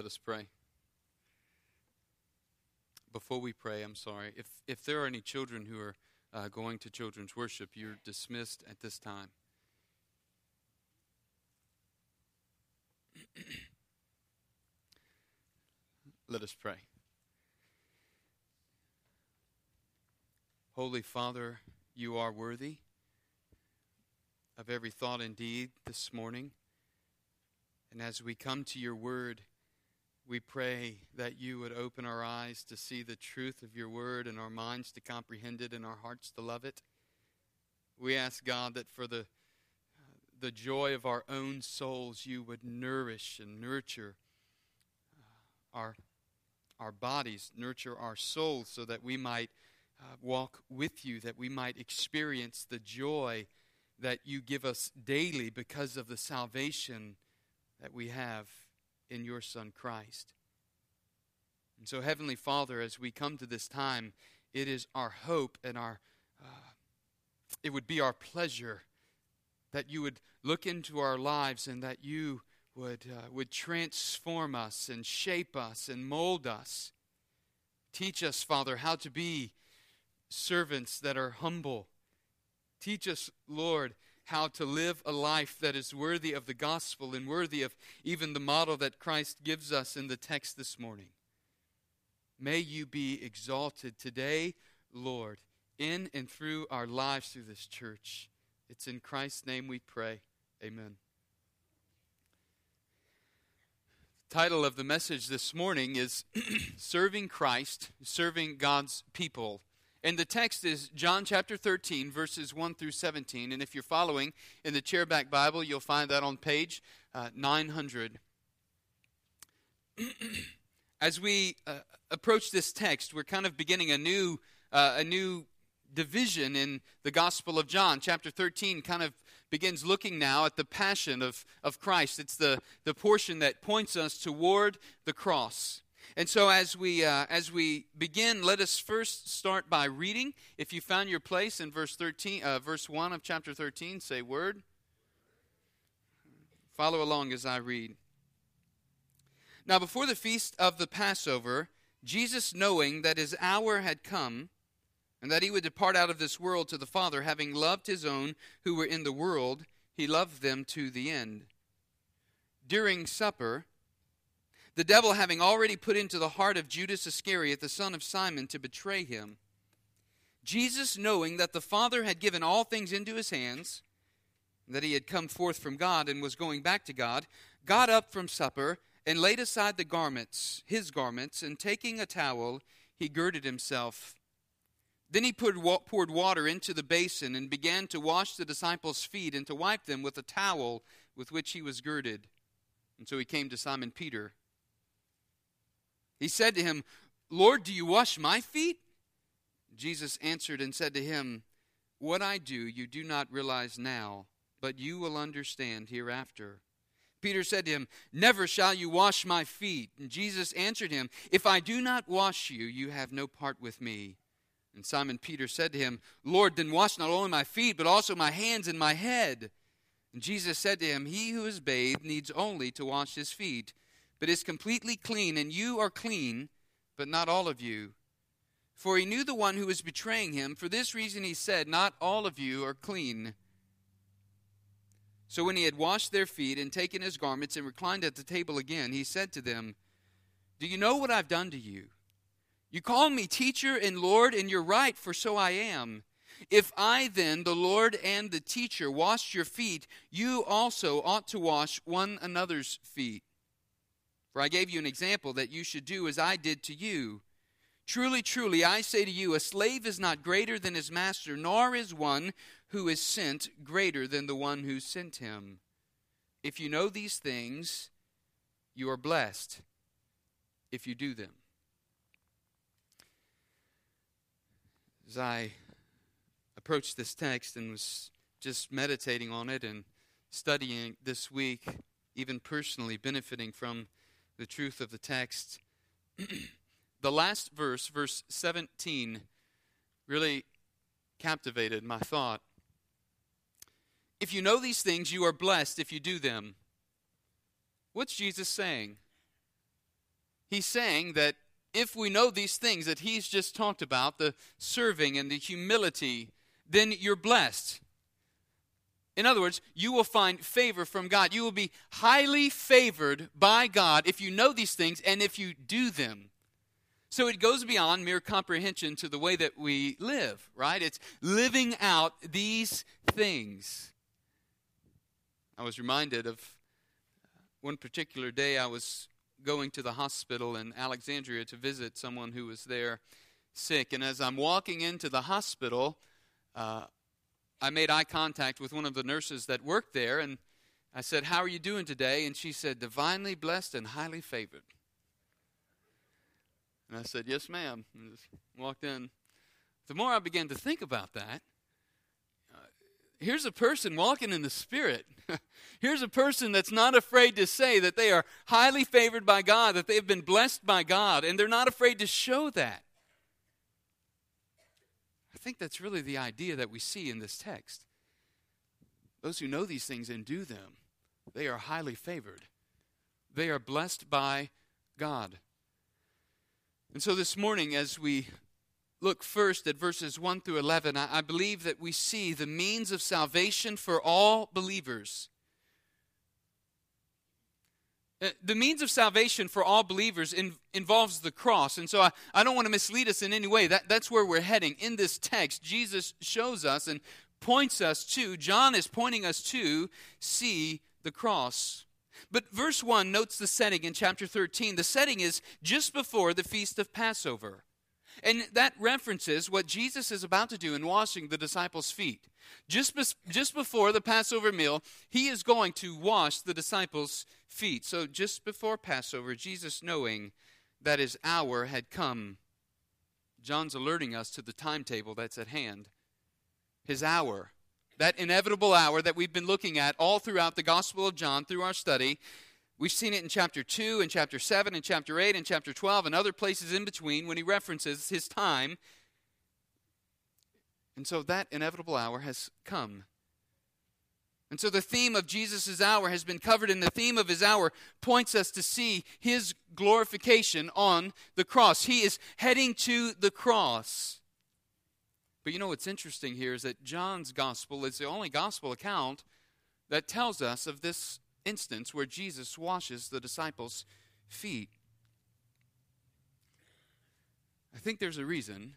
Let us pray. Before we pray, I'm sorry. If, if there are any children who are uh, going to children's worship, you're dismissed at this time. Let us pray. Holy Father, you are worthy of every thought and deed this morning. And as we come to your word, we pray that you would open our eyes to see the truth of your word and our minds to comprehend it and our hearts to love it. We ask God that for the the joy of our own souls you would nourish and nurture uh, our our bodies, nurture our souls so that we might uh, walk with you, that we might experience the joy that you give us daily because of the salvation that we have in your Son Christ. And so, Heavenly Father, as we come to this time, it is our hope and our, uh, it would be our pleasure that you would look into our lives and that you would, uh, would transform us and shape us and mold us. Teach us, Father, how to be servants that are humble. Teach us, Lord, how to live a life that is worthy of the gospel and worthy of even the model that Christ gives us in the text this morning. May you be exalted today, Lord, in and through our lives through this church. It's in Christ's name we pray. Amen. The title of the message this morning is Serving Christ, Serving God's People. And the text is John chapter 13, verses 1 through 17. And if you're following in the chairback Bible, you'll find that on page uh, 900. As we uh, approach this text, we're kind of beginning a new, uh, a new division in the Gospel of John. Chapter 13 kind of begins looking now at the passion of, of Christ. It's the, the portion that points us toward the cross. And so, as we uh, as we begin, let us first start by reading. If you found your place in verse thirteen, uh, verse one of chapter thirteen, say word. Follow along as I read. Now, before the feast of the Passover, Jesus, knowing that his hour had come, and that he would depart out of this world to the Father, having loved his own who were in the world, he loved them to the end. During supper, the devil having already put into the heart of Judas Iscariot, the son of Simon, to betray him. Jesus, knowing that the Father had given all things into his hands, that he had come forth from God and was going back to God, got up from supper and laid aside the garments, his garments, and taking a towel, he girded himself. Then he poured water into the basin and began to wash the disciples' feet and to wipe them with a towel with which he was girded. And so he came to Simon Peter. He said to him, Lord, do you wash my feet? Jesus answered and said to him, What I do you do not realize now, but you will understand hereafter. Peter said to him, Never shall you wash my feet. And Jesus answered him, If I do not wash you, you have no part with me. And Simon Peter said to him, Lord, then wash not only my feet, but also my hands and my head. And Jesus said to him, He who is bathed needs only to wash his feet but is completely clean, and you are clean, but not all of you. For he knew the one who was betraying him. For this reason he said, Not all of you are clean. So when he had washed their feet and taken his garments and reclined at the table again, he said to them, Do you know what I've done to you? You call me teacher and Lord, and you're right, for so I am. If I then, the Lord and the teacher, washed your feet, you also ought to wash one another's feet. For I gave you an example that you should do as I did to you. Truly, truly, I say to you, a slave is not greater than his master, nor is one who is sent greater than the one who sent him. If you know these things, you are blessed if you do them. As I approached this text and was just meditating on it and studying this week, even personally benefiting from the truth of the text. the last verse, verse 17, really captivated my thought. If you know these things, you are blessed if you do them. What's Jesus saying? he's saying that if we know these things that he's just talked about, the serving and the humility, then you're blessed. In other words, you will find favor from God. You will be highly favored by God if you know these things and if you do them. So it goes beyond mere comprehension to the way that we live, right? It's living out these things. I was reminded of one particular day I was going to the hospital in Alexandria to visit someone who was there sick. And as I'm walking into the hospital, uh, I made eye contact with one of the nurses that worked there, and I said, How are you doing today? And she said, Divinely blessed and highly favored. And I said, Yes, ma'am. And just walked in. The more I began to think about that, uh, here's a person walking in the Spirit. here's a person that's not afraid to say that they are highly favored by God, that they've been blessed by God, and they're not afraid to show that. I think that's really the idea that we see in this text. Those who know these things and do them, they are highly favored. They are blessed by God. And so this morning, as we look first at verses 1 through 11, I, believe that we see the means of salvation for all believers. Uh, the means of salvation for all believers in, involves the cross. And so I, I don't want to mislead us in any way. That, that's where we're heading. In this text, Jesus shows us and points us to, John is pointing us to see the cross. But verse 1 notes the setting in chapter 13. The setting is just before the feast of Passover. And that references what Jesus is about to do in washing the disciples' feet. Just, be- just before the Passover meal, he is going to wash the disciples' feet. So, just before Passover, Jesus, knowing that his hour had come, John's alerting us to the timetable that's at hand. His hour that inevitable hour that we've been looking at all throughout the Gospel of John through our study. We've seen it in chapter 2, and chapter 7, and chapter 8, and chapter 12, and other places in between when he references his time. And so that inevitable hour has come. And so the theme of Jesus' hour has been covered, and the theme of his hour points us to see his glorification on the cross. He is heading to the cross. But you know what's interesting here is that John's gospel is the only gospel account that tells us of this instance where Jesus washes the disciples' feet. I think there's a reason,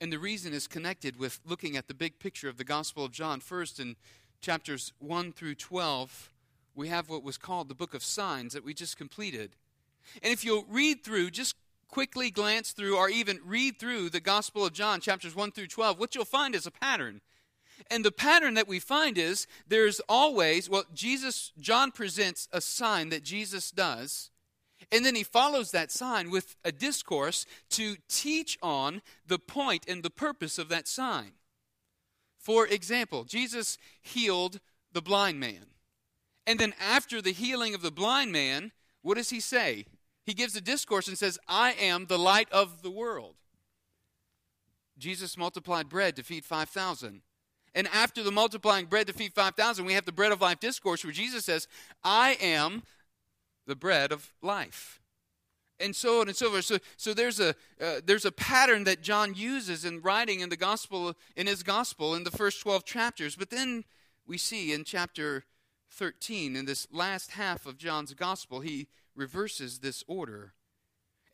and the reason is connected with looking at the big picture of the Gospel of John. First, in chapters 1 through 12, we have what was called the book of signs that we just completed. And if you'll read through, just quickly glance through or even read through the Gospel of John, chapters 1 through 12, what you'll find is a pattern. And the pattern that we find is there's always, well, Jesus, John presents a sign that Jesus does, and then he follows that sign with a discourse to teach on the point and the purpose of that sign. For example, Jesus healed the blind man. And then after the healing of the blind man, what does he say? he gives a discourse and says, I am the light of the world. Jesus multiplied bread to feed 5,000. And after the multiplying bread to feed 5,000, we have the bread of life discourse where Jesus says, I am the bread of life. And so on and so forth. So, so there's, a, uh, there's a pattern that John uses in writing in the gospel, in his gospel, in the first 12 chapters. But then we see in chapter 13, in this last half of John's gospel, he reverses this order.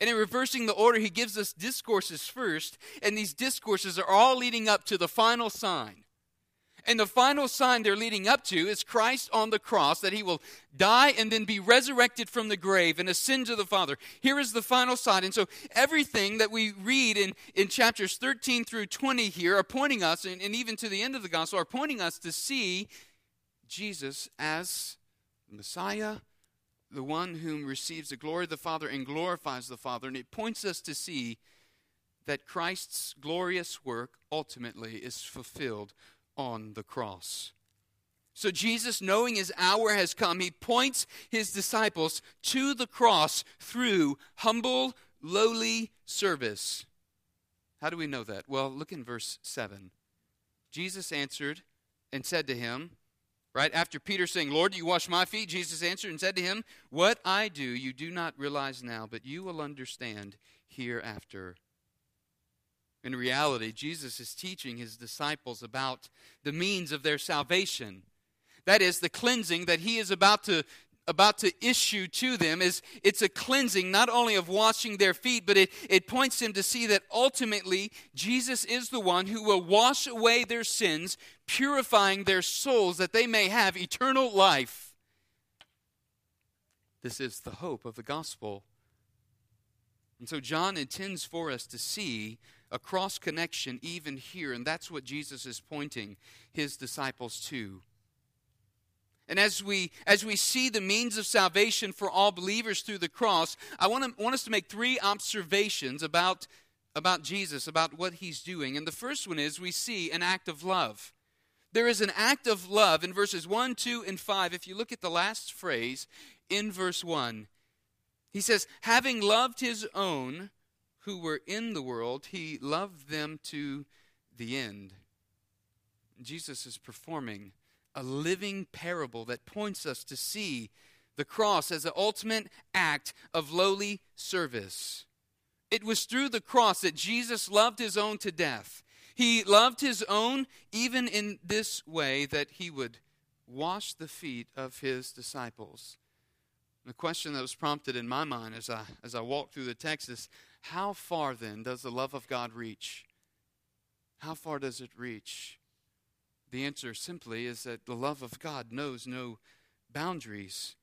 And in reversing the order, he gives us discourses first, and these discourses are all leading up to the final sign. And the final sign they're leading up to is Christ on the cross, that he will die and then be resurrected from the grave and ascend to the Father. Here is the final sign. And so everything that we read in, in chapters 13 through 20 here are pointing us, and, and even to the end of the gospel, are pointing us to see Jesus as the Messiah, the one whom receives the glory of the Father and glorifies the Father. And it points us to see that Christ's glorious work ultimately is fulfilled on the cross. So, Jesus, knowing his hour has come, he points his disciples to the cross through humble, lowly service. How do we know that? Well, look in verse 7. Jesus answered and said to him, Right after Peter saying, Lord, you wash my feet? Jesus answered and said to him, What I do you do not realize now, but you will understand hereafter. In reality, Jesus is teaching his disciples about the means of their salvation. That is, the cleansing that he is about to, about to issue to them is it's a cleansing not only of washing their feet but it, it points them to see that ultimately jesus is the one who will wash away their sins purifying their souls that they may have eternal life this is the hope of the gospel and so john intends for us to see a cross connection even here and that's what jesus is pointing his disciples to and as we as we see the means of salvation for all believers through the cross, I want to want us to make three observations about about Jesus, about what he's doing. And the first one is we see an act of love. There is an act of love in verses 1, 2, and 5. If you look at the last phrase in verse 1, he says, Having loved his own who were in the world, he loved them to the end. Jesus is performing a living parable that points us to see the cross as the ultimate act of lowly service. It was through the cross that Jesus loved his own to death. He loved his own even in this way that he would wash the feet of his disciples. The question that was prompted in my mind as I, as I walked through the text is how far then does the love of God reach? How far does it reach? The answer simply is that the love of God knows no boundaries.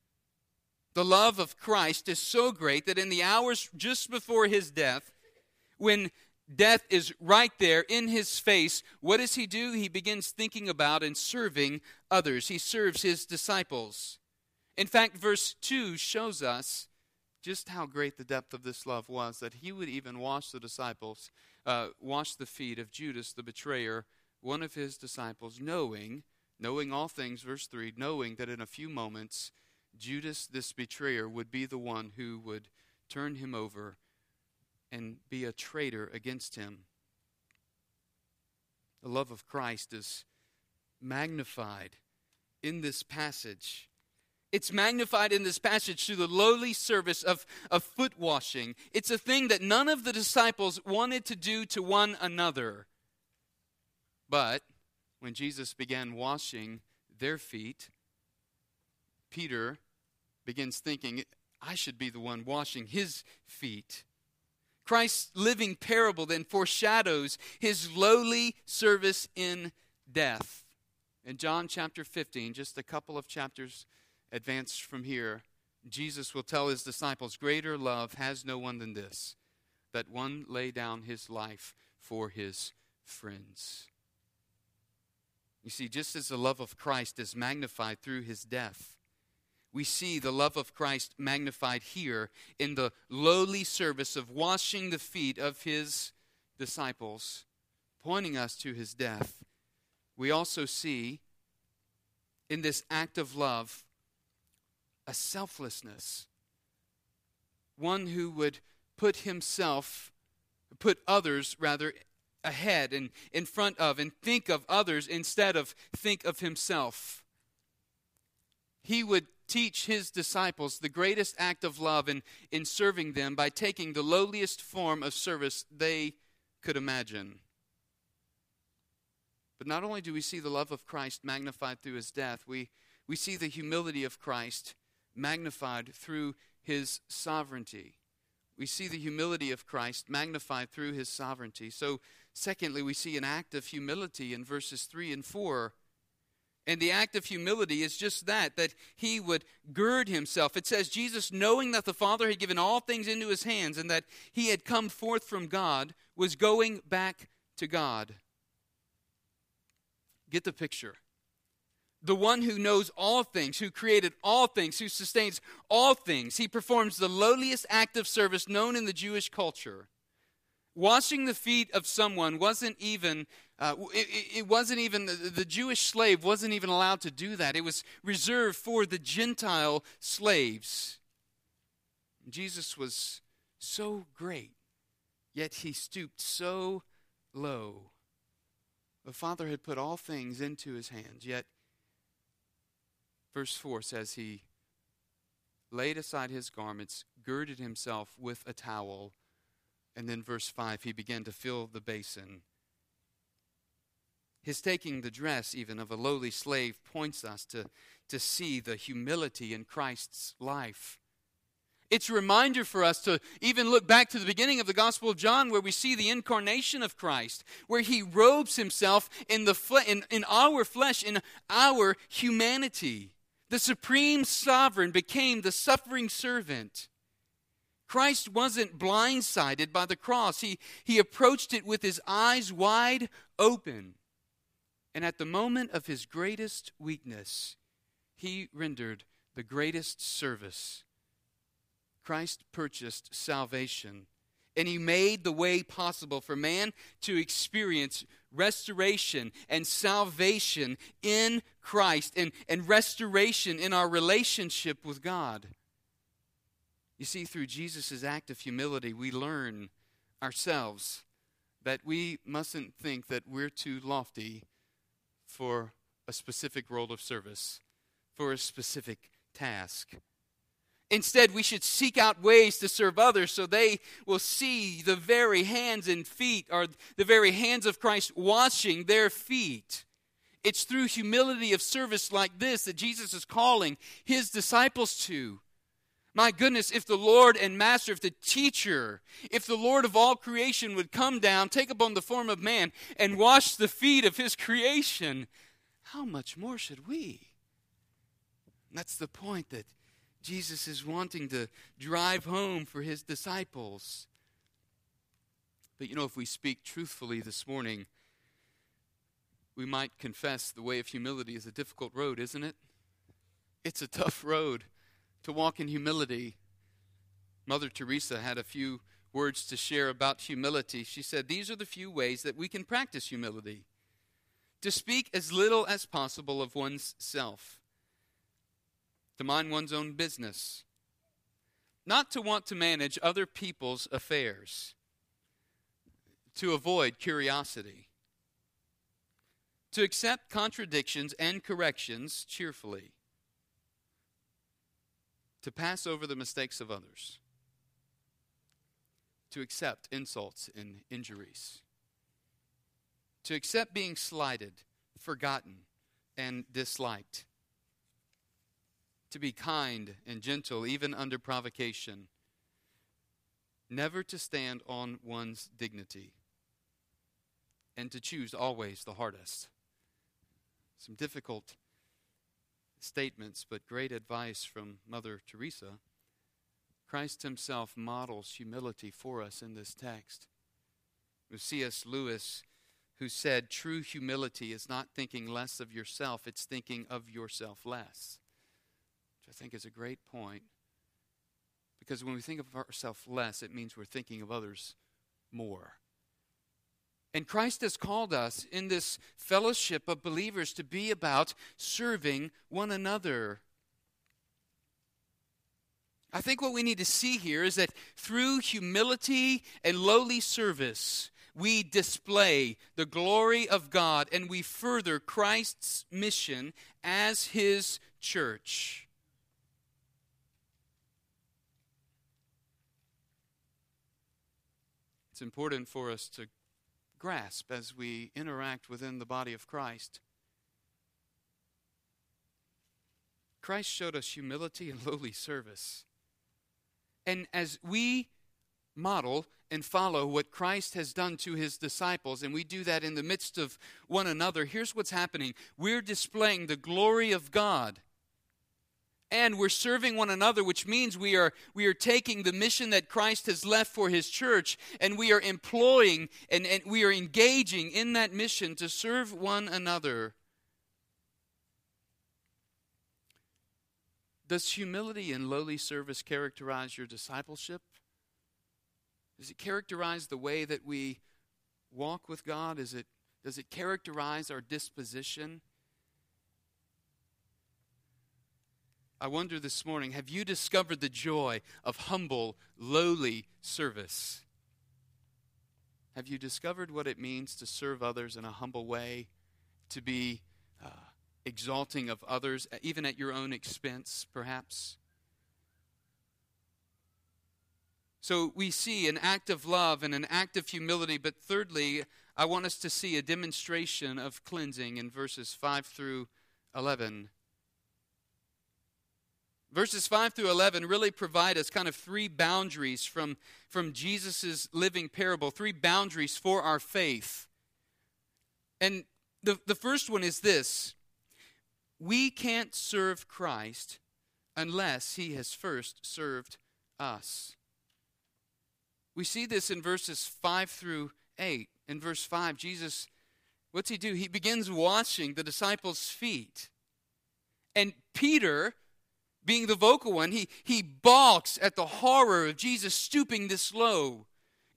The love of Christ is so great that in the hours just before his death, when death is right there in his face, what does he do? He begins thinking about and serving others. He serves his disciples. In fact, verse 2 shows us just how great the depth of this love was that he would even wash the disciples, uh, wash the feet of Judas, the betrayer, one of his disciples, knowing, knowing all things, verse 3, knowing that in a few moments Judas, this betrayer, would be the one who would turn him over and be a traitor against him. The love of Christ is magnified in this passage. It's magnified in this passage through the lowly service of, of foot washing. It's a thing that none of the disciples wanted to do to one another. But when Jesus began washing their feet, Peter begins thinking, I should be the one washing his feet. Christ's living parable then foreshadows his lowly service in death. In John chapter 15, just a couple of chapters advanced from here, Jesus will tell his disciples, Greater love has no one than this, that one lay down his life for his friends. You see, just as the love of Christ is magnified through his death, we see the love of Christ magnified here in the lowly service of washing the feet of his disciples, pointing us to his death. We also see in this act of love a selflessness, one who would put himself, put others rather, ahead and in front of and think of others instead of think of himself. He would teach his disciples the greatest act of love in, in serving them by taking the lowliest form of service they could imagine. But not only do we see the love of Christ magnified through his death, we, we see the humility of Christ magnified through his sovereignty. We see the humility of Christ magnified through his sovereignty. So, secondly, we see an act of humility in verses 3 and 4. And the act of humility is just that, that he would gird himself. It says, Jesus, knowing that the Father had given all things into his hands and that he had come forth from God, was going back to God. Get the picture the one who knows all things, who created all things, who sustains all things. He performs the lowliest act of service known in the Jewish culture. Washing the feet of someone wasn't even, uh, it, it, wasn't even, the, the Jewish slave wasn't even allowed to do that. It was reserved for the Gentile slaves. Jesus was so great, yet he stooped so low. The Father had put all things into his hands, yet Verse 4 says he laid aside his garments, girded himself with a towel, and then verse 5 he began to fill the basin. His taking the dress, even of a lowly slave, points us to, to see the humility in Christ's life. It's a reminder for us to even look back to the beginning of the Gospel of John, where we see the incarnation of Christ, where he robes himself in, the fle- in, in our flesh, in our humanity. The supreme sovereign became the suffering servant. Christ wasn't blindsided by the cross, he, he approached it with his eyes wide open. And at the moment of his greatest weakness, he rendered the greatest service Christ purchased salvation. And he made the way possible for man to experience restoration and salvation in Christ and, and restoration in our relationship with God. You see, through Jesus' act of humility, we learn ourselves that we mustn't think that we're too lofty for a specific role of service, for a specific task. Instead, we should seek out ways to serve others so they will see the very hands and feet, or the very hands of Christ washing their feet. It's through humility of service like this that Jesus is calling his disciples to. My goodness, if the Lord and Master, if the teacher, if the Lord of all creation would come down, take upon the form of man, and wash the feet of his creation, how much more should we? that's the point that Jesus is wanting to drive home for his disciples. But you know, if we speak truthfully this morning, we might confess the way of humility is a difficult road, isn't it? It's a tough road to walk in humility. Mother Teresa had a few words to share about humility. She said, These are the few ways that we can practice humility to speak as little as possible of one's self to mind one's own business, not to want to manage other people's affairs, to avoid curiosity, to accept contradictions and corrections cheerfully, to pass over the mistakes of others, to accept insults and injuries, to accept being slighted, forgotten, and disliked to be kind and gentle, even under provocation, never to stand on one's dignity, and to choose always the hardest. Some difficult statements, but great advice from Mother Teresa. Christ himself models humility for us in this text. With C.S. Lewis, who said, True humility is not thinking less of yourself, it's thinking of yourself less. I think is a great point. Because when we think of ourselves less, it means we're thinking of others more. And Christ has called us in this fellowship of believers to be about serving one another. I think what we need to see here is that through humility and lowly service, we display the glory of God and we further Christ's mission as his church. Important for us to grasp as we interact within the body of Christ. Christ showed us humility and lowly service. And as we model and follow what Christ has done to his disciples, and we do that in the midst of one another, here's what's happening we're displaying the glory of God and we're serving one another which means we are we are taking the mission that christ has left for his church and we are employing and, and we are engaging in that mission to serve one another. Does humility and lowly service characterize your discipleship? Does it characterize the way that we walk with god? Is it does it characterize our disposition I wonder this morning have you discovered the joy of humble, lowly service? Have you discovered what it means to serve others in a humble way, to be uh, exalting of others, even at your own expense, perhaps. So we see an act of love and an act of humility, but thirdly, I want us to see a demonstration of cleansing in verses 5 through 11. Verses 5 through 11 really provide us kind of three boundaries from, from Jesus' living parable, three boundaries for our faith. And the, the first one is this we can't serve Christ unless he has first served us. We see this in verses 5 through 8. In verse 5, Jesus, what's he do? He begins washing the disciples' feet. And Peter, being the vocal one, he, he balks at the horror of Jesus stooping this low.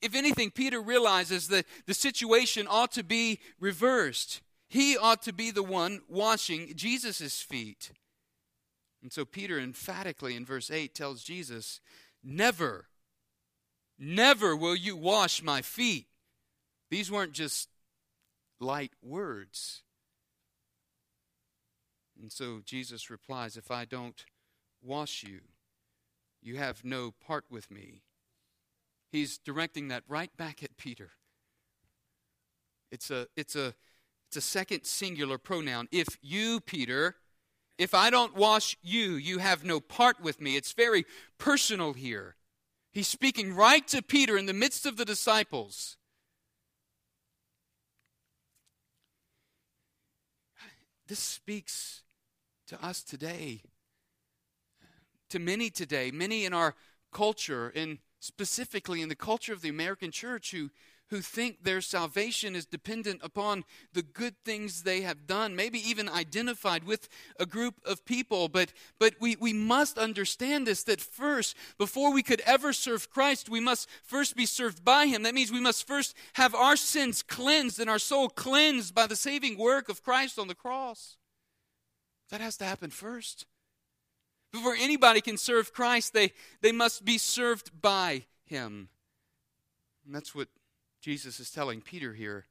If anything, Peter realizes that the situation ought to be reversed. He ought to be the one washing Jesus' feet. And so Peter emphatically in verse 8 tells Jesus, Never, never will you wash my feet. These weren't just light words. And so Jesus replies, If I don't wash you, you have no part with me. He's directing that right back at Peter. It's a, it's a, it's a second singular pronoun. If you, Peter, if I don't wash you, you have no part with me. It's very personal here. He's speaking right to Peter in the midst of the disciples. This speaks to us today, to many today, many in our culture, and specifically in the culture of the American church who who think their salvation is dependent upon the good things they have done, maybe even identified with a group of people. But, but we, we must understand this that first, before we could ever serve Christ, we must first be served by Him. That means we must first have our sins cleansed and our soul cleansed by the saving work of Christ on the cross. That has to happen first. Before anybody can serve Christ, they, they must be served by Him. And that's what Jesus is telling Peter here.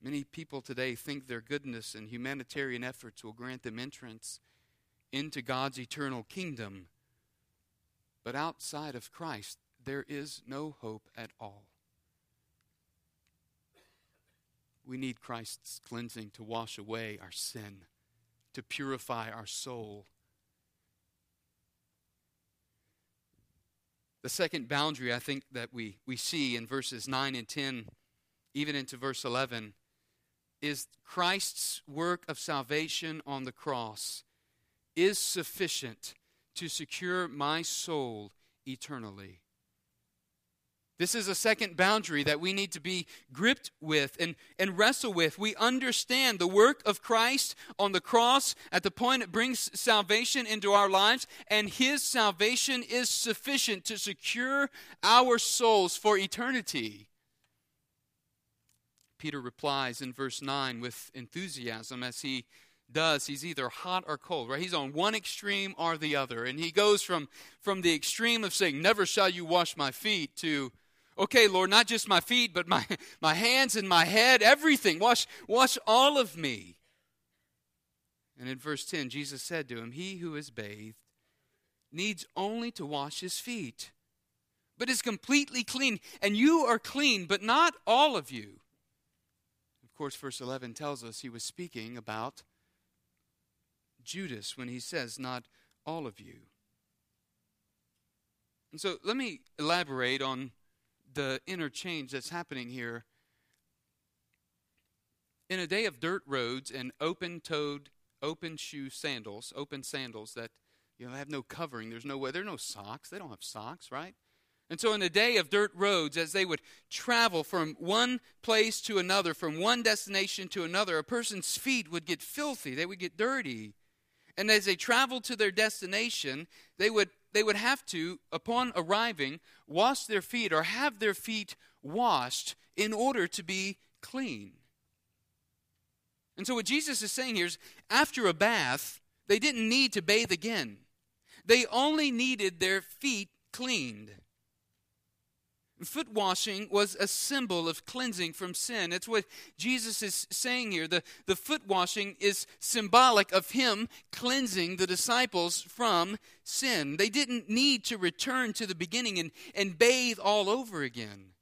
Many people today think their goodness and humanitarian efforts will grant them entrance into God's eternal kingdom. But outside of Christ, there is no hope at all. We need Christ's cleansing to wash away our sin, to purify our soul, The second boundary I think that we, we see in verses 9 and 10, even into verse 11, is Christ's work of salvation on the cross is sufficient to secure my soul eternally. This is a second boundary that we need to be gripped with and, and wrestle with. We understand the work of Christ on the cross at the point it brings salvation into our lives, and his salvation is sufficient to secure our souls for eternity. Peter replies in verse 9 with enthusiasm as he does he's either hot or cold right he's on one extreme or the other and he goes from from the extreme of saying never shall you wash my feet to Okay, Lord, not just my feet, but my, my hands and my head, everything. Wash, wash all of me. And in verse 10, Jesus said to him, He who is bathed needs only to wash his feet, but is completely clean. And you are clean, but not all of you. Of course, verse 11 tells us he was speaking about Judas when he says, Not all of you. And so let me elaborate on the interchange that's happening here. In a day of dirt roads and open toed, open shoe sandals, open sandals that you know have no covering, there's no way, there are no socks. They don't have socks, right? And so, in a day of dirt roads, as they would travel from one place to another, from one destination to another, a person's feet would get filthy, they would get dirty. And as they traveled to their destination, they would they would have to, upon arriving, wash their feet or have their feet washed in order to be clean. And so, what Jesus is saying here is after a bath, they didn't need to bathe again, they only needed their feet cleaned. Foot washing was a symbol of cleansing from sin. That's what Jesus is saying here. The, the foot washing is symbolic of him cleansing the disciples from sin. They didn't need to return to the beginning and, and bathe all over again.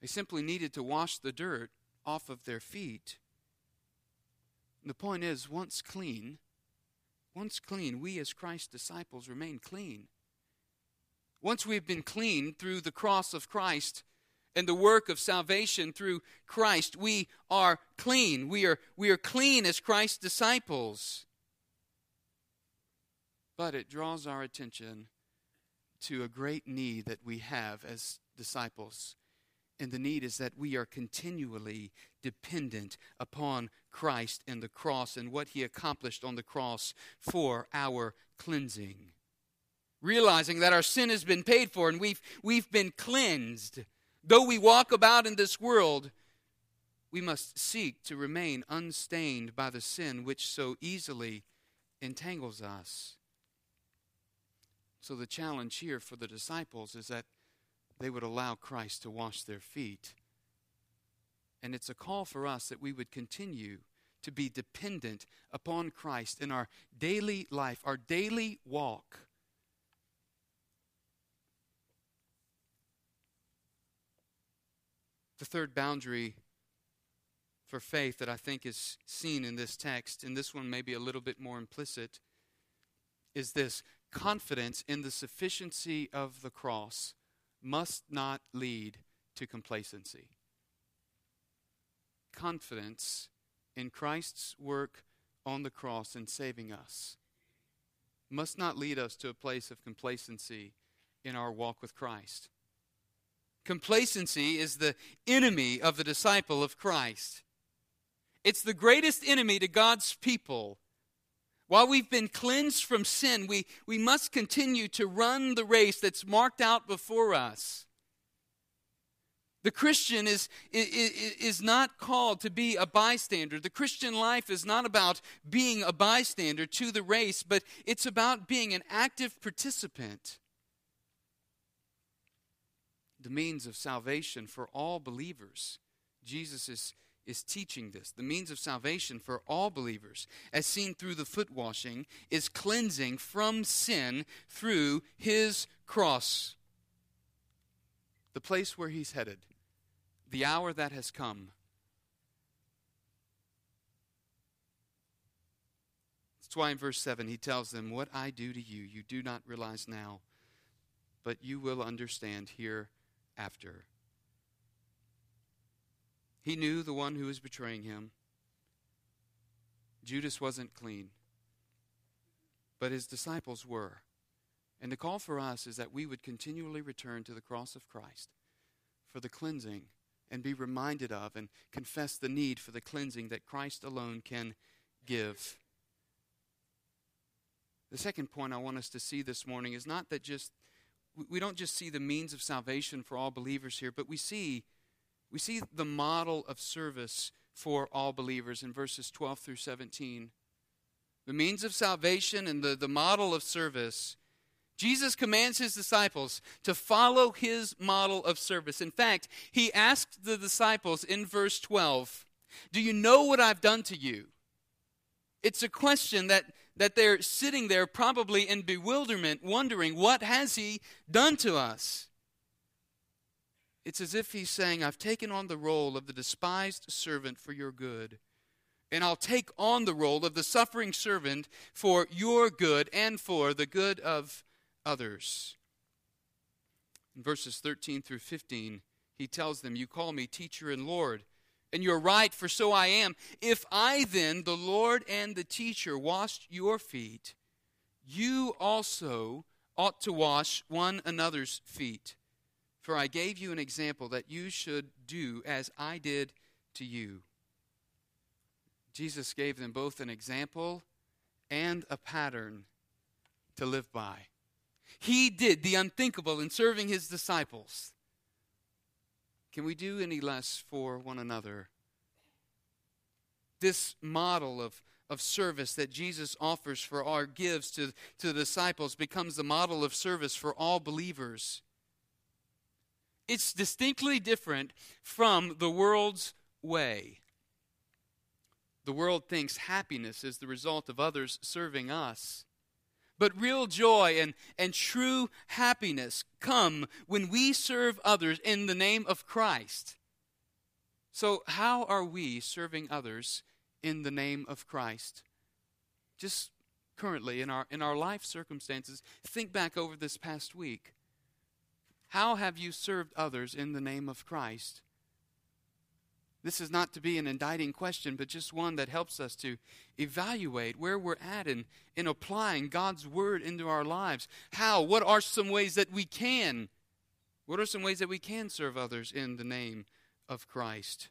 They simply needed to wash the dirt off of their feet. And the point is, once clean, once clean, we as Christ's disciples remain clean. Once we've been clean through the cross of Christ and the work of salvation through Christ, we are clean. We are, we are clean as Christ's disciples. But it draws our attention to a great need that we have as disciples. And the need is that we are continually dependent upon Christ and the cross and what he accomplished on the cross for our cleansing realizing that our sin has been paid for and we've, we've been cleansed. Though we walk about in this world, we must seek to remain unstained by the sin which so easily entangles us. So, the challenge here for the disciples is that they would allow Christ to wash their feet. And it's a call for us that we would continue to be dependent upon Christ in our daily life, our daily walk. The third boundary for faith that I think is seen in this text, and this one may be a little bit more implicit, is this confidence in the sufficiency of the cross must not lead to complacency. Confidence in Christ's work on the cross in saving us must not lead us to a place of complacency in our walk with Christ. Complacency is the enemy of the disciple of Christ. It's the greatest enemy to God's people. While we've been cleansed from sin, we, we must continue to run the race that's marked out before us. The Christian is, is, is not called to be a bystander. The Christian life is not about being a bystander to the race, but it's about being an active participant the means of salvation for all believers. Jesus is, is teaching this. The means of salvation for all believers, as seen through the foot washing, is cleansing from sin through his cross. The place where he's headed, the hour that has come. That's why in verse 7 he tells them, What I do to you, you do not realize now, but you will understand here after. He knew the one who was betraying him. Judas wasn't clean, but his disciples were. And the call for us is that we would continually return to the cross of Christ for the cleansing and be reminded of and confess the need for the cleansing that Christ alone can give. The second point I want us to see this morning is not that just we don't just see the means of salvation for all believers here, but we see we see the model of service for all believers in verses 12 through 17. The means of salvation and the, the model of service. Jesus commands his disciples to follow his model of service. In fact, he asked the disciples in verse 12, Do you know what I've done to you? It's a question that that they're sitting there probably in bewilderment, wondering, What has he done to us? It's as if he's saying, I've taken on the role of the despised servant for your good, and I'll take on the role of the suffering servant for your good and for the good of others. In verses 13 through 15, he tells them, You call me teacher and Lord and you're right, for so I am. If I then, the Lord and the teacher, washed your feet, you also ought to wash one another's feet. For I gave you an example that you should do as I did to you. Jesus gave them both an example and a pattern to live by. He did the unthinkable in serving his disciples. Can we do any less for one another? This model of, of service that Jesus offers for our gives to, to the disciples becomes the model of service for all believers. It's distinctly different from the world's way. The world thinks happiness is the result of others serving us. But real joy and, and true happiness come when we serve others in the name of Christ. So, how are we serving others in the name of Christ? Just currently in our, in our life circumstances, think back over this past week. How have you served others in the name of Christ? This is not to be an indicting question, but just one that helps us to evaluate where we're at in, in applying God's word into our lives. How? What are some ways that we can? What are some ways that we can serve others in the name of Christ?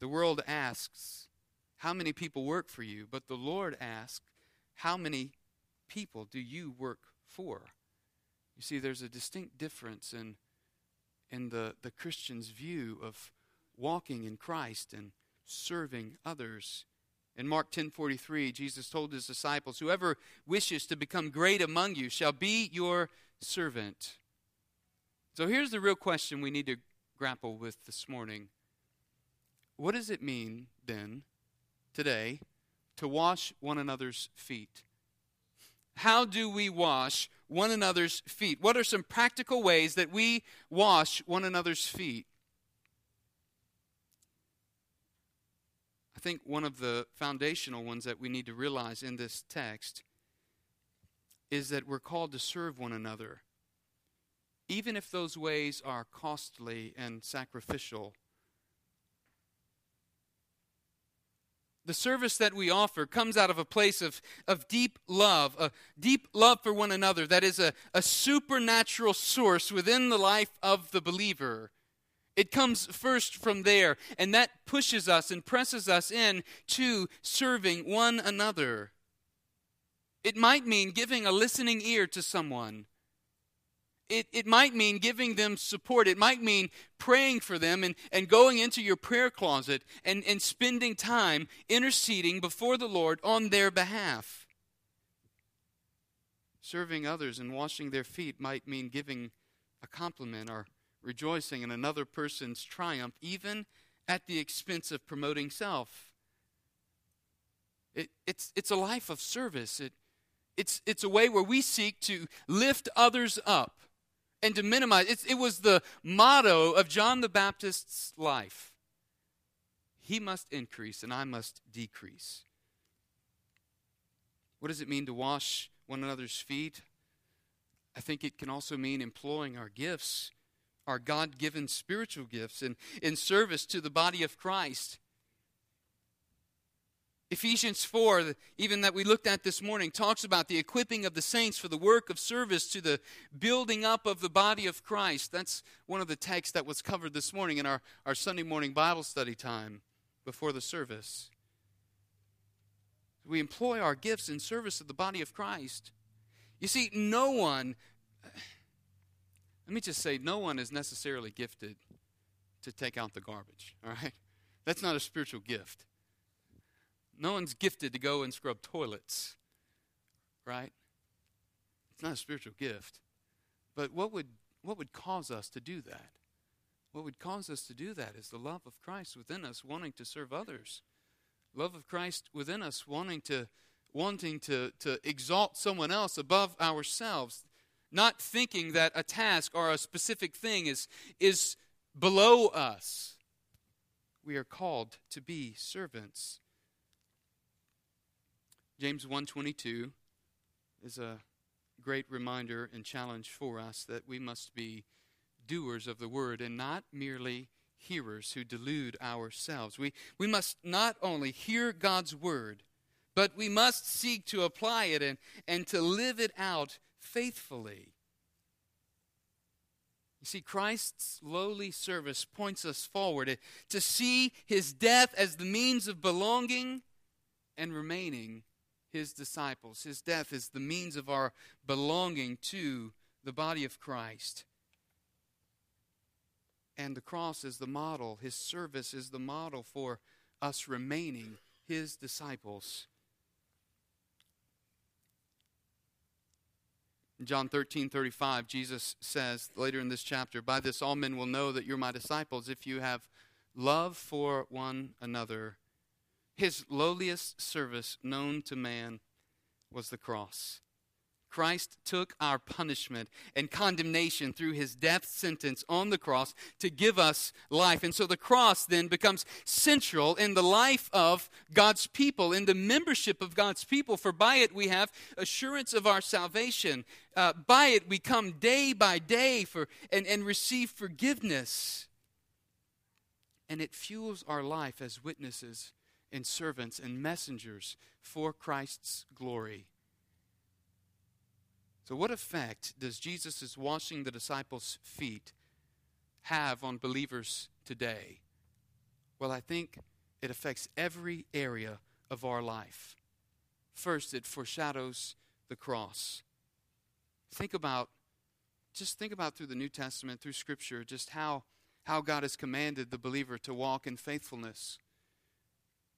The world asks, How many people work for you? But the Lord asks, How many people do you work for? You see, there's a distinct difference in, in the, the Christian's view of walking in Christ and serving others. In Mark 10:43, Jesus told his disciples, "Whoever wishes to become great among you shall be your servant." So here's the real question we need to grapple with this morning. What does it mean then today to wash one another's feet? How do we wash one another's feet? What are some practical ways that we wash one another's feet? I think one of the foundational ones that we need to realize in this text is that we're called to serve one another, even if those ways are costly and sacrificial. The service that we offer comes out of a place of, of deep love, a deep love for one another that is a, a supernatural source within the life of the believer. It comes first from there, and that pushes us and presses us in to serving one another. It might mean giving a listening ear to someone. It, it might mean giving them support. It might mean praying for them and, and going into your prayer closet and, and spending time interceding before the Lord on their behalf. Serving others and washing their feet might mean giving a compliment or rejoicing in another person's triumph, even at the expense of promoting self. It, it's, it's a life of service. It, it's, it's a way where we seek to lift others up and to minimize. It's, it was the motto of John the Baptist's life. He must increase and I must decrease. What does it mean to wash one another's feet? I think it can also mean employing our gifts our God given spiritual gifts and in service to the body of Christ. Ephesians 4, even that we looked at this morning, talks about the equipping of the saints for the work of service to the building up of the body of Christ. That's one of the texts that was covered this morning in our, our Sunday morning Bible study time before the service. We employ our gifts in service of the body of Christ. You see, no one let me just say, no one is necessarily gifted to take out the garbage, all right? That's not a spiritual gift. No one's gifted to go and scrub toilets, right? It's not a spiritual gift. But what would, what would cause us to do that? What would cause us to do that is the love of Christ within us, wanting to serve others. Love of Christ within us, wanting to wanting to, to exalt someone else above ourselves not thinking that a task or a specific thing is, is below us. We are called to be servants. James 1:22 is a great reminder and challenge for us that we must be doers of the word and not merely hearers who delude ourselves. We, we must not only hear God's word, but we must seek to apply it and, and to live it out faithfully. You see, Christ's lowly service points us forward to see his death as the means of belonging and remaining his disciples. His death is the means of our belonging to the body of Christ. And the cross is the model, his service is the model for us remaining his disciples. In John 13, 35, Jesus says later in this chapter, By this all men will know that you're my disciples if you have love for one another. His lowliest service known to man was the cross. Christ took our punishment and condemnation through his death sentence on the cross to give us life. And so the cross then becomes central in the life of God's people, in the membership of God's people. For by it we have assurance of our salvation. Uh, by it we come day by day for, and, and receive forgiveness. And it fuels our life as witnesses and servants and messengers for Christ's glory. So, what effect does Jesus' washing the disciples' feet have on believers today? Well, I think it affects every area of our life. First, it foreshadows the cross. Think about, just think about through the New Testament, through Scripture, just how, how God has commanded the believer to walk in faithfulness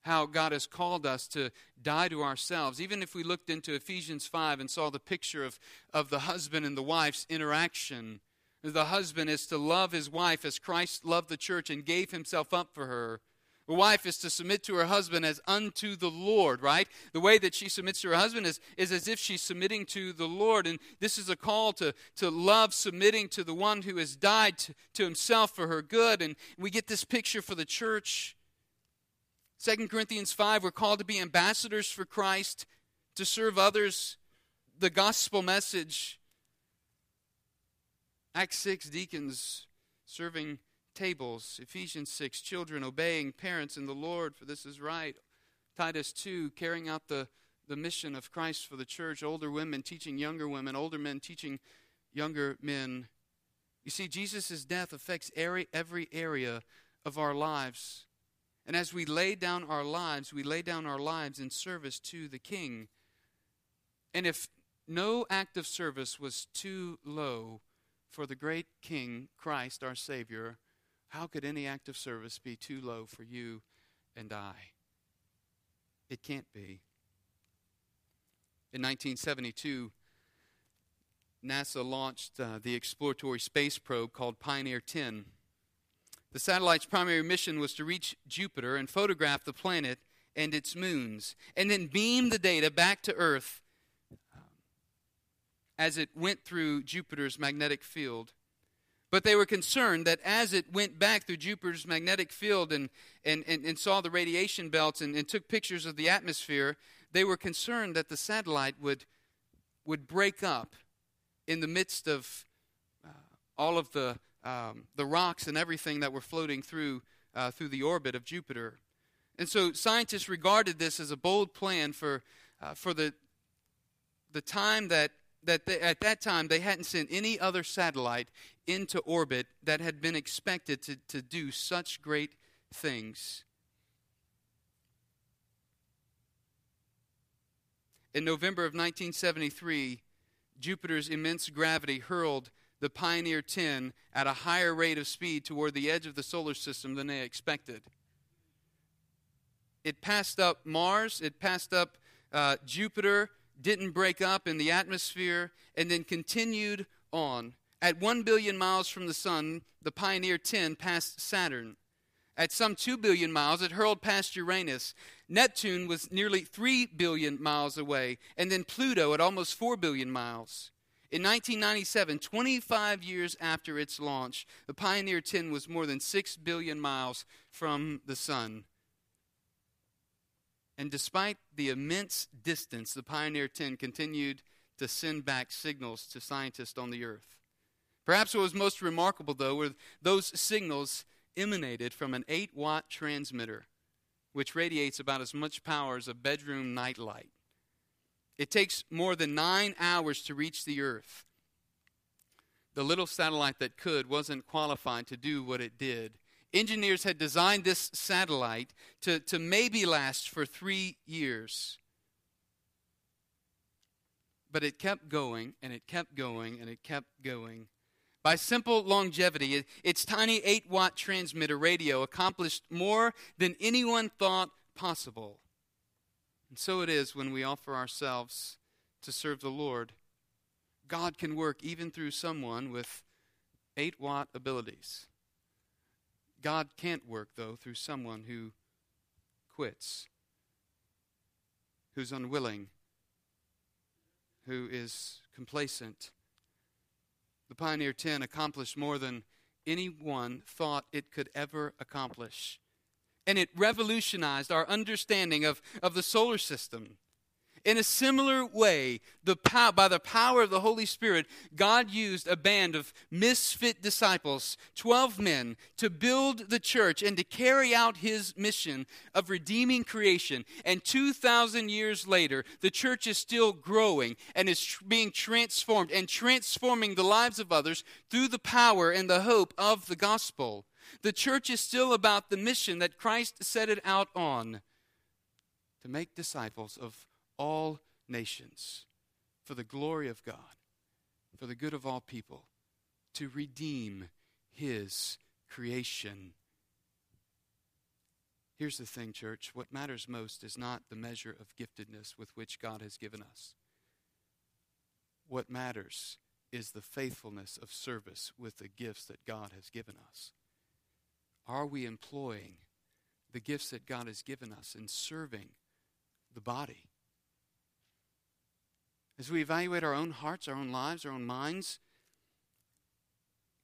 how God has called us to die to ourselves. Even if we looked into Ephesians 5 and saw the picture of, of the husband and the wife's interaction, the husband is to love his wife as Christ loved the church and gave himself up for her. The wife is to submit to her husband as unto the Lord, right? The way that she submits to her husband is, is as if she's submitting to the Lord. And this is a call to, to love submitting to the one who has died to, to himself for her good. And we get this picture for the church 2 Corinthians 5, we're called to be ambassadors for Christ, to serve others the gospel message. Acts 6, deacons serving tables. Ephesians 6, children obeying parents in the Lord, for this is right. Titus 2, carrying out the, the mission of Christ for the church. Older women teaching younger women, older men teaching younger men. You see, Jesus' death affects every, every area of our lives. And as we lay down our lives, we lay down our lives in service to the King. And if no act of service was too low for the great King, Christ, our Savior, how could any act of service be too low for you and I? It can't be. In 1972, NASA launched uh, the exploratory space probe called Pioneer 10. The satellite's primary mission was to reach Jupiter and photograph the planet and its moons, and then beam the data back to Earth um, as it went through Jupiter's magnetic field. But they were concerned that as it went back through Jupiter's magnetic field and, and, and, and saw the radiation belts and, and took pictures of the atmosphere, they were concerned that the satellite would, would break up in the midst of uh, all of the um, the rocks and everything that were floating through uh, through the orbit of Jupiter. And so scientists regarded this as a bold plan for uh, for the the time that that they, at that time they hadn't sent any other satellite into orbit that had been expected to, to do such great things. In November of 1973, Jupiter's immense gravity hurled the Pioneer 10 at a higher rate of speed toward the edge of the solar system than they expected. It passed up Mars, it passed up uh, Jupiter, didn't break up in the atmosphere, and then continued on. At 1 billion miles from the sun, the Pioneer 10 passed Saturn. At some 2 billion miles, it hurled past Uranus. Neptune was nearly 3 billion miles away, and then Pluto at almost 4 billion miles. In 1997, 25 years after its launch, the Pioneer 10 was more than 6 billion miles from the sun. And despite the immense distance, the Pioneer 10 continued to send back signals to scientists on the Earth. Perhaps what was most remarkable, though, were those signals emanated from an 8 watt transmitter, which radiates about as much power as a bedroom nightlight. It takes more than nine hours to reach the Earth. The little satellite that could wasn't qualified to do what it did. Engineers had designed this satellite to, to maybe last for three years. But it kept going, and it kept going, and it kept going. By simple longevity, its tiny 8 watt transmitter radio accomplished more than anyone thought possible. And so it is when we offer ourselves to serve the Lord. God can work even through someone with 8 watt abilities. God can't work, though, through someone who quits, who's unwilling, who is complacent. The Pioneer 10 accomplished more than anyone thought it could ever accomplish. And it revolutionized our understanding of, of the solar system. In a similar way, the pow- by the power of the Holy Spirit, God used a band of misfit disciples, 12 men, to build the church and to carry out his mission of redeeming creation. And 2,000 years later, the church is still growing and is tr- being transformed and transforming the lives of others through the power and the hope of the gospel. The church is still about the mission that Christ set it out on to make disciples of all nations for the glory of God, for the good of all people, to redeem his creation. Here's the thing, church what matters most is not the measure of giftedness with which God has given us. What matters is the faithfulness of service with the gifts that God has given us. Are we employing the gifts that God has given us in serving the body? As we evaluate our own hearts, our own lives, our own minds,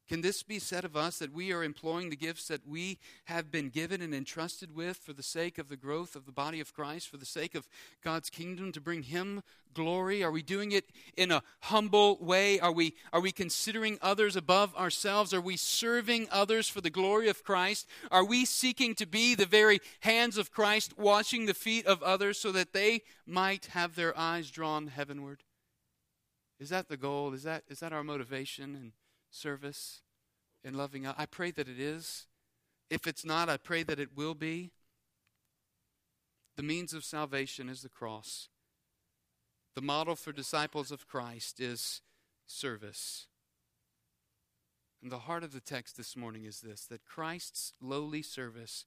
can this be said of us that we are employing the gifts that we have been given and entrusted with for the sake of the growth of the body of Christ, for the sake of God's kingdom, to bring Him glory? Are we doing it in a humble way? Are we, are we considering others above ourselves? Are we serving others for the glory of Christ? Are we seeking to be the very hands of Christ, washing the feet of others so that they might have their eyes drawn heavenward? Is that the goal? Is that, is that our motivation and service and loving? I pray that it is. If it's not, I pray that it will be. The means of salvation is the cross. The model for disciples of Christ is service. And the heart of the text this morning is this that Christ's lowly service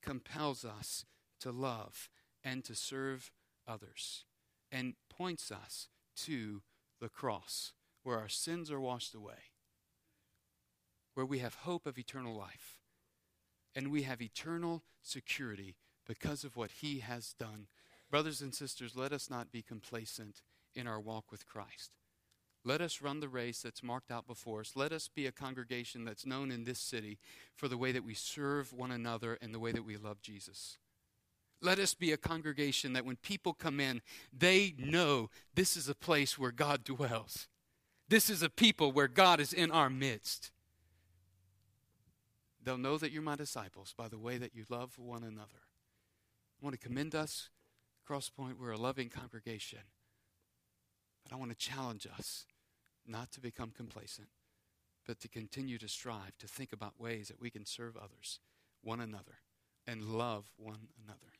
compels us to love and to serve others and points us to the cross, where our sins are washed away, where we have hope of eternal life, and we have eternal security because of what He has done. Brothers and sisters, let us not be complacent in our walk with Christ. Let us run the race that's marked out before us. Let us be a congregation that's known in this city for the way that we serve one another and the way that we love Jesus. Let us be a congregation that when people come in, they know this is a place where God dwells. This is a people where God is in our midst. They'll know that you're my disciples by the way that you love one another. I want to commend us. Crosspoint, we're a loving congregation. But I want to challenge us not to become complacent, but to continue to strive to think about ways that we can serve others, one another, and love one another.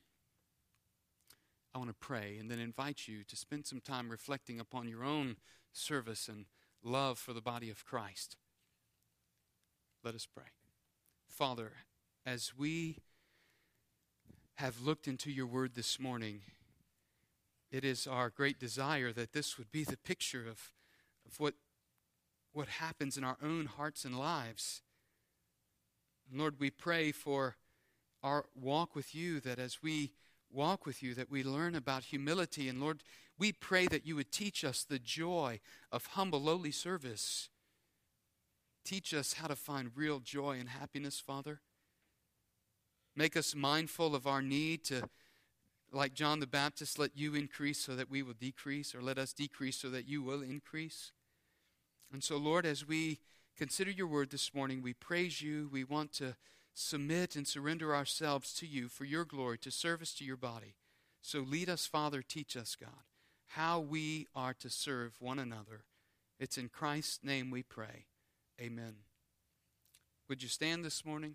I want to pray and then invite you to spend some time reflecting upon your own service and love for the body of Christ. Let us pray. Father, as we have looked into your word this morning, it is our great desire that this would be the picture of, of what, what happens in our own hearts and lives. Lord, we pray for our walk with you that as we walk with you, that we learn about humility. And Lord, we pray that you would teach us the joy of humble, lowly service. Teach us how to find real joy and happiness, Father. Make us mindful of our need to, like John the Baptist, let you increase so that we will decrease, or let us decrease so that you will increase. And so, Lord, as we consider your word this morning, we praise you. We want to submit and surrender ourselves to you for your glory, to service to your body. So lead us, Father, teach us, God, how we are to serve one another. It's in Christ's name we pray. Amen. Would you stand this morning?